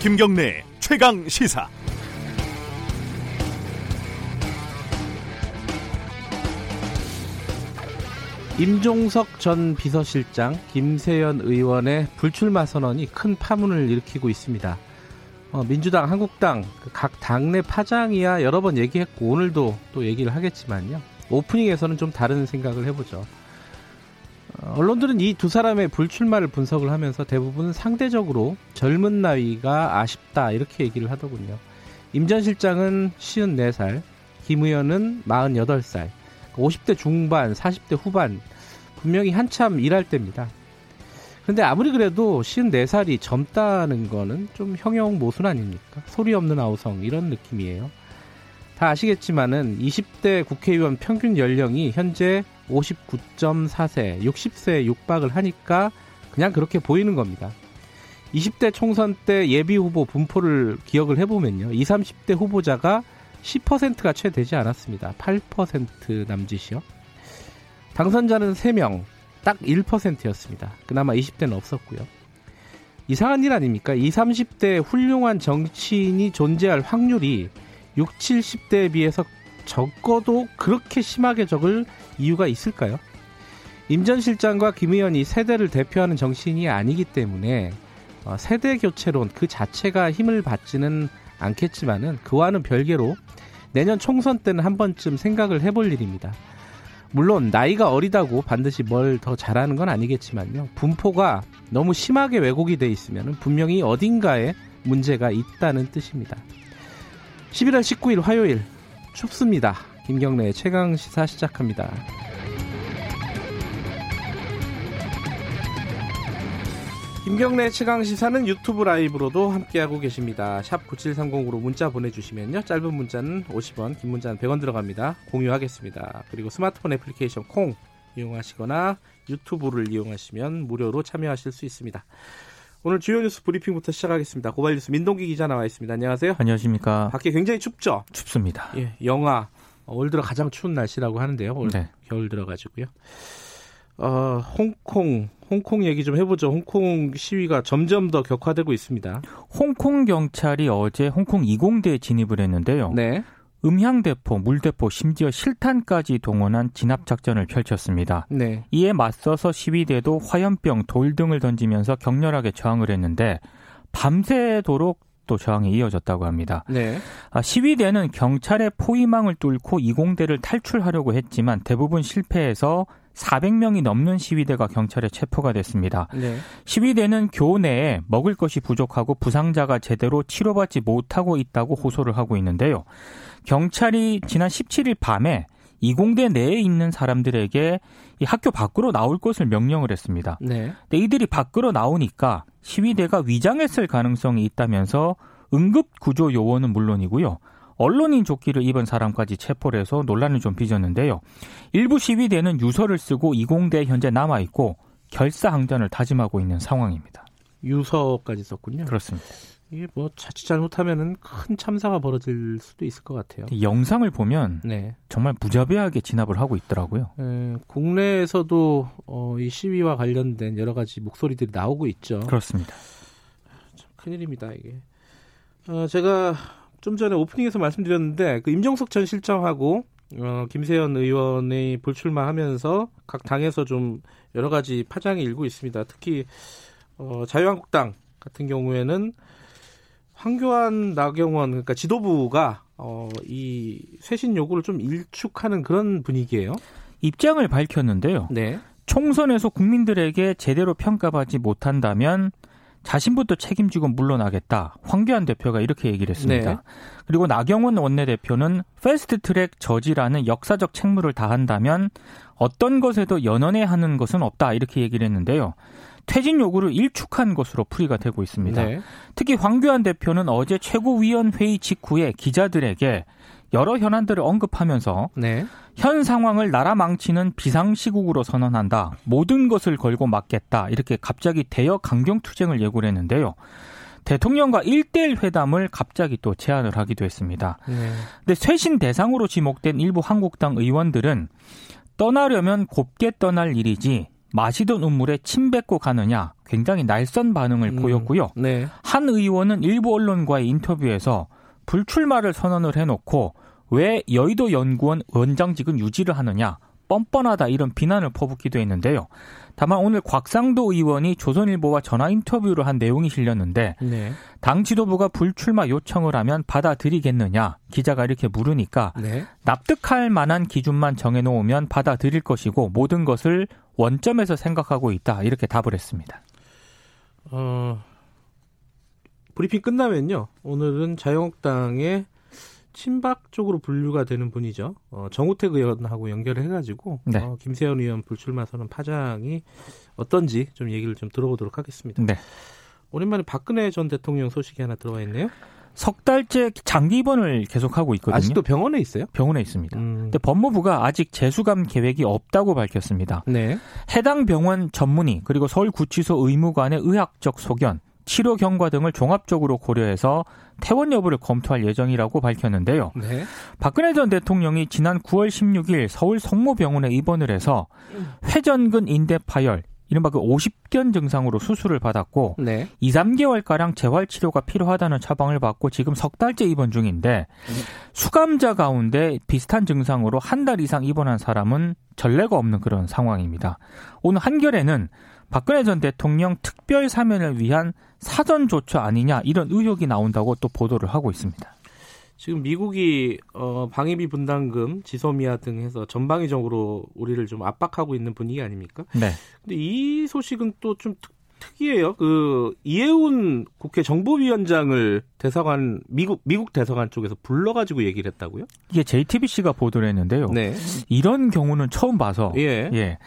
김경래 최강 시사. 임종석 전 비서실장, 김세연 의원의 불출마 선언이 큰 파문을 일으키고 있습니다. 어, 민주당, 한국당 그각 당내 파장이야 여러 번 얘기했고 오늘도 또 얘기를 하겠지만요. 오프닝에서는 좀 다른 생각을 해보죠. 어, 언론들은 이 두 사람의 불출마를 분석을 하면서 대부분 상대적으로 젊은 나이가 아쉽다 이렇게 얘기를 하더군요. 임 전 실장은 54살, 김 의원은 48살, 50대 중반, 40대 후반 분명히 한참 일할 때입니다. 근데 아무리 그래도 54살이 젊다는 거는 좀 형용 모순 아닙니까? 소리 없는 아우성 이런 느낌이에요. 다 아시겠지만은 20대 국회의원 평균 연령이 현재 59.4세, 60세에 육박을 하니까 그냥 그렇게 보이는 겁니다. 20대 총선 때 예비 후보 분포를 기억을 해보면요. 20, 30대 후보자가 10%가 채 되지 않았습니다. 8% 남짓이요. 당선자는 3명, 딱 1%였습니다. 그나마 20대는 없었고요. 이상한 일 아닙니까? 20, 30대 훌륭한 정치인이 존재할 확률이 60, 70대에 비해서 적어도 그렇게 심하게 적을 이유가 있을까요? 임 전 실장과 김 의원이 세대를 대표하는 정치인이 아니기 때문에 어, 세대 교체론 그 자체가 힘을 받지는 않겠지만은 그와는 별개로 내년 총선 때는 한 번쯤 생각을 해볼 일입니다. 물론 나이가 어리다고 반드시 뭘 더 잘하는 건 아니겠지만요. 분포가 너무 심하게 왜곡이 돼 있으면 분명히 어딘가에 문제가 있다는 뜻입니다. 11월 19일 화요일 춥습니다. 김경래의 최강 시사 시작합니다. 김경래 최강 시사는 유튜브 라이브로도 함께하고 계십니다. 샵 9730으로 문자 보내주시면요. 짧은 문자는 50원, 긴 문자는 100원 들어갑니다. 공유하겠습니다. 그리고 스마트폰 애플리케이션 콩 이용하시거나 유튜브를 이용하시면 무료로 참여하실 수 있습니다. 오늘 주요 뉴스 브리핑부터 시작하겠습니다. 고발 뉴스 민동기 기자 나와 있습니다. 안녕하세요. 안녕하십니까. 밖에 굉장히 춥죠? 춥습니다. 예, 영하 올 들어 가장 추운 날씨라고 하는데요. 올 네. 겨울 들어가지고요. 어, 홍콩 홍콩 얘기 좀 해보죠. 홍콩 시위가 점점 더 격화되고 있습니다. 홍콩 경찰이 어제 홍콩 이공대에 진입을 했는데요. 네. 음향대포, 물대포, 심지어 실탄까지 동원한 진압 작전을 펼쳤습니다. 네. 이에 맞서서 시위대도 화염병, 돌 등을 던지면서 격렬하게 저항을 했는데 밤새도록 또 저항이 이어졌다고 합니다. 네. 아, 시위대는 경찰의 포위망을 뚫고 이공대를 탈출하려고 했지만 대부분 실패해서 400명이 넘는 시위대가 경찰에 체포가 됐습니다. 네. 시위대는 교내에 먹을 것이 부족하고 부상자가 제대로 치료받지 못하고 있다고 호소를 하고 있는데요. 경찰이 지난 17일 밤에 이공대 내에 있는 사람들에게 이 학교 밖으로 나올 것을 명령을 했습니다. 네. 근데 이들이 밖으로 나오니까 시위대가 위장했을 가능성이 있다면서 응급 구조 요원은 물론이고요. 언론인 조끼를 입은 사람까지 체포를 해서 논란을 좀 빚었는데요. 일부 시위대는 유서를 쓰고 이공대에 현재 남아 있고 결사항전을 다짐하고 있는 상황입니다. 유서까지 썼군요. 그렇습니다. 이게 뭐 자칫 잘못하면은 큰 참사가 벌어질 수도 있을 것 같아요. 영상을 보면 네. 정말 무자비하게 진압을 하고 있더라고요. 에, 국내에서도 어, 이 시위와 관련된 여러 가지 목소리들이 나오고 있죠. 그렇습니다. 큰일입니다 이게. 어, 제가 좀 전에 오프닝에서 말씀드렸는데 그 임정석 전 실장하고 어, 김세연 의원이 불출마하면서 각 당에서 좀 여러 가지 파장이 일고 있습니다. 특히 어, 자유한국당 같은 경우에는 황교안, 나경원 그러니까 지도부가 어, 이 쇄신 요구를 좀 일축하는 그런 분위기예요. 입장을 밝혔는데요. 네. 총선에서 국민들에게 제대로 평가받지 못한다면 자신부터 책임지고 물러나겠다. 황교안 대표가 이렇게 얘기를 했습니다. 네. 그리고 나경원 원내대표는 패스트트랙 저지라는 역사적 책무를 다한다면 어떤 것에도 연연해 하는 것은 없다. 이렇게 얘기를 했는데요. 퇴진 요구를 일축한 것으로 풀이가 되고 있습니다. 네. 특히 황교안 대표는 어제 최고위원회의 직후에 기자들에게 여러 현안들을 언급하면서 네. 현 상황을 나라 망치는 비상시국으로 선언한다. 모든 것을 걸고 막겠다. 이렇게 갑자기 대여 강경 투쟁을 예고를 했는데요. 대통령과 1대1 회담을 갑자기 또 제안을 하기도 했습니다. 네. 근데 쇄신 대상으로 지목된 일부 한국당 의원들은 떠나려면 곱게 떠날 일이지 마시던 음물에 침 뱉고 가느냐 굉장히 날선 반응을 음, 보였고요. 네. 한 의원은 일부 언론과의 인터뷰에서 불출마를 선언을 해놓고 왜 여의도 연구원 원장직은 유지를 하느냐 뻔뻔하다 이런 비난을 퍼붓기도 했는데요. 다만 오늘 곽상도 의원이 조선일보와 전화 인터뷰를 한 내용이 실렸는데 네. 당 지도부가 불출마 요청을 하면 받아들이겠느냐 기자가 이렇게 물으니까 네. 납득할 만한 기준만 정해놓으면 받아들일 것이고 모든 것을 원점에서 생각하고 있다 이렇게 답을 했습니다. 어, 브리핑 끝나면요 오늘은 자유한국당의 친박 쪽으로 분류가 되는 분이죠. 어, 정우택 의원하고 연결을 해가지고 네. 어, 김세현 의원 불출마 선언 파장이 어떤지 좀 얘기를 좀 들어보도록 하겠습니다. 네. 오랜만에 박근혜 전 대통령 소식이 하나 들어와 있네요. 석 달째 장기 입원을 계속하고 있거든요. 아직도 병원에 있어요? 병원에 있습니다. 음. 근데 법무부가 아직 재수감 계획이 없다고 밝혔습니다. 네. 해당 병원 전문의 그리고 서울구치소 의무관의 의학적 소견 치료 경과 등을 종합적으로 고려해서 퇴원 여부를 검토할 예정이라고 밝혔는데요. 네. 박근혜 전 대통령이 지난 9월 16일 서울 성모병원에 입원을 해서 회전근 인대 파열, 이른바 그 50견 증상으로 수술을 받았고 네. 2, 3개월가량 재활 치료가 필요하다는 처방을 받고 지금 석 달째 입원 중인데 수감자 가운데 비슷한 증상으로 한 달 이상 입원한 사람은 전례가 없는 그런 상황입니다. 오늘 한겨레는 박근혜 전 대통령 특별 사면을 위한 사전 조처 아니냐 이런 의혹이 나온다고 또 보도를 하고 있습니다. 지금 미국이 어, 방위비 분담금, 지소미아 등 해서 전방위적으로 우리를 좀 압박하고 있는 분위기 아닙니까? 네. 근데 이 소식은 또 좀 특 이해요. 그 이해운 국회 정보위원장을 대사관 미국 미국 대사관 쪽에서 불러가지고 얘기를 했다고요? 이게 JTBC가 보도를 했는데요. 네. 이런 경우는 처음 봐서 예. 예.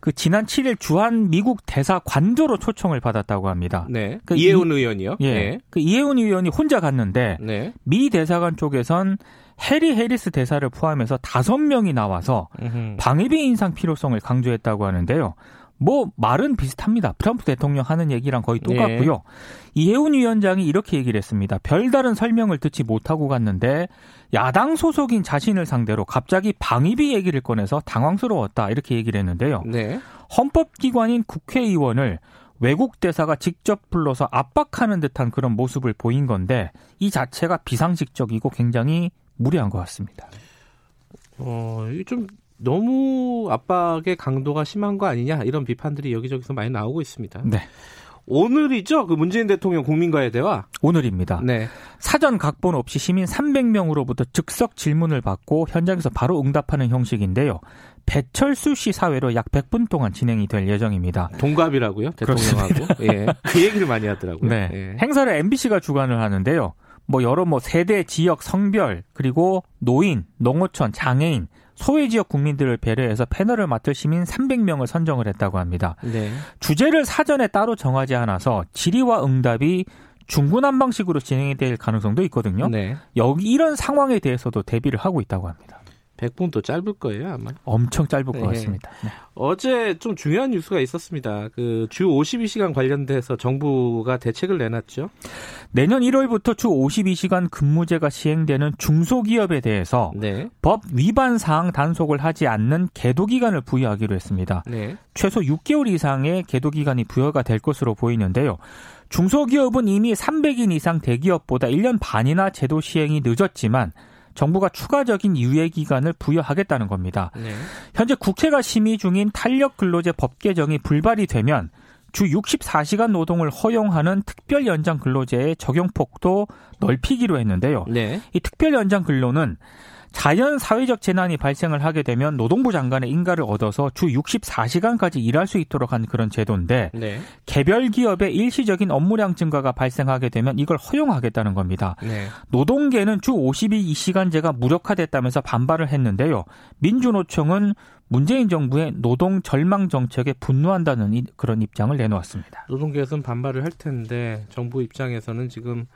그 지난 7일 주한 미국 대사 관저로 초청을 받았다고 합니다. 네. 그 이해운 이, 의원이요? 예. 네. 그 이해운 의원이 혼자 갔는데 네. 미 대사관 쪽에선 해리 해리스 대사를 포함해서 다섯 명이 나와서 방위비 인상 필요성을 강조했다고 하는데요. 뭐 말은 비슷합니다. 트럼프 대통령 하는 얘기랑 거의 똑같고요. 네. 이해운 위원장이 이렇게 얘기를 했습니다. 별다른 설명을 듣지 못하고 갔는데 야당 소속인 자신을 상대로 갑자기 방위비 얘기를 꺼내서 당황스러웠다 이렇게 얘기를 했는데요. 네. 헌법기관인 국회의원을 외국 대사가 직접 불러서 압박하는 듯한 그런 모습을 보인 건데 이 자체가 비상식적이고 굉장히 무리한 것 같습니다. 어, 좀 너무 압박의 강도가 심한 거 아니냐 이런 비판들이 여기저기서 많이 나오고 있습니다. 네. 오늘이죠? 그 문재인 대통령 국민과의 대화? 오늘입니다. 네. 사전 각본 없이 시민 300명으로부터 즉석 질문을 받고 현장에서 바로 응답하는 형식인데요. 배철수 씨 사회로 약 100분 동안 진행이 될 예정입니다. 동갑이라고요? 대통령하고? 예. 그 얘기를 많이 하더라고요. 네. 예. 행사를 MBC가 주관을 하는데요. 뭐 여러 뭐 세대, 지역, 성별, 그리고 노인, 농어촌, 장애인, 소외 지역 국민들을 배려해서 패널을 맡을 시민 300명을 선정을 했다고 합니다. 네. 주제를 사전에 따로 정하지 않아서 질의와 응답이 중구난방식으로 진행이 될 가능성도 있거든요. 네. 여기 이런 상황에 대해서도 대비를 하고 있다고 합니다. 100분도 짧을 거예요, 아마. 엄청 짧을 네. 것 같습니다. 네. 어제 좀 중요한 뉴스가 있었습니다. 그 주 52시간 관련돼서 정부가 대책을 내놨죠. 내년 1월부터 주 52시간 근무제가 시행되는 중소기업에 대해서 네. 법 위반 사항 단속을 하지 않는 계도 기간을 부여하기로 했습니다. 네. 최소 6개월 이상의 계도 기간이 부여가 될 것으로 보이는데요. 중소기업은 이미 300인 이상 대기업보다 1년 반이나 제도 시행이 늦었지만 정부가 추가적인 유예 기간을 부여하겠다는 겁니다. 네. 현재 국회가 심의 중인 탄력 근로제 법 개정이 불발이 되면 주 64시간 노동을 허용하는 특별 연장 근로제의 적용 폭도 넓히기로 했는데요. 네. 이 특별 연장 근로는 자연 사회적 재난이 발생을 하게 되면 노동부 장관의 인가를 얻어서 주 64시간까지 일할 수 있도록 한 그런 제도인데 네. 개별 기업의 일시적인 업무량 증가가 발생하게 되면 이걸 허용하겠다는 겁니다. 네. 노동계는 주 52시간제가 무력화됐다면서 반발을 했는데요. 민주노총은 문재인 정부의 노동 절망 정책에 분노한다는 그런 입장을 내놓았습니다. 노동계에서는 반발을 할 텐데 정부 입장에서는 지금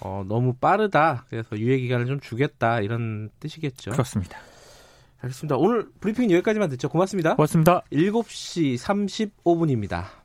어, 너무 빠르다. 그래서 유예 기간을 좀 주겠다 이런 뜻이겠죠. 그렇습니다. 알겠습니다. 오늘 브리핑 여기까지만 듣죠. 고맙습니다. 고맙습니다. 7시 35분입니다.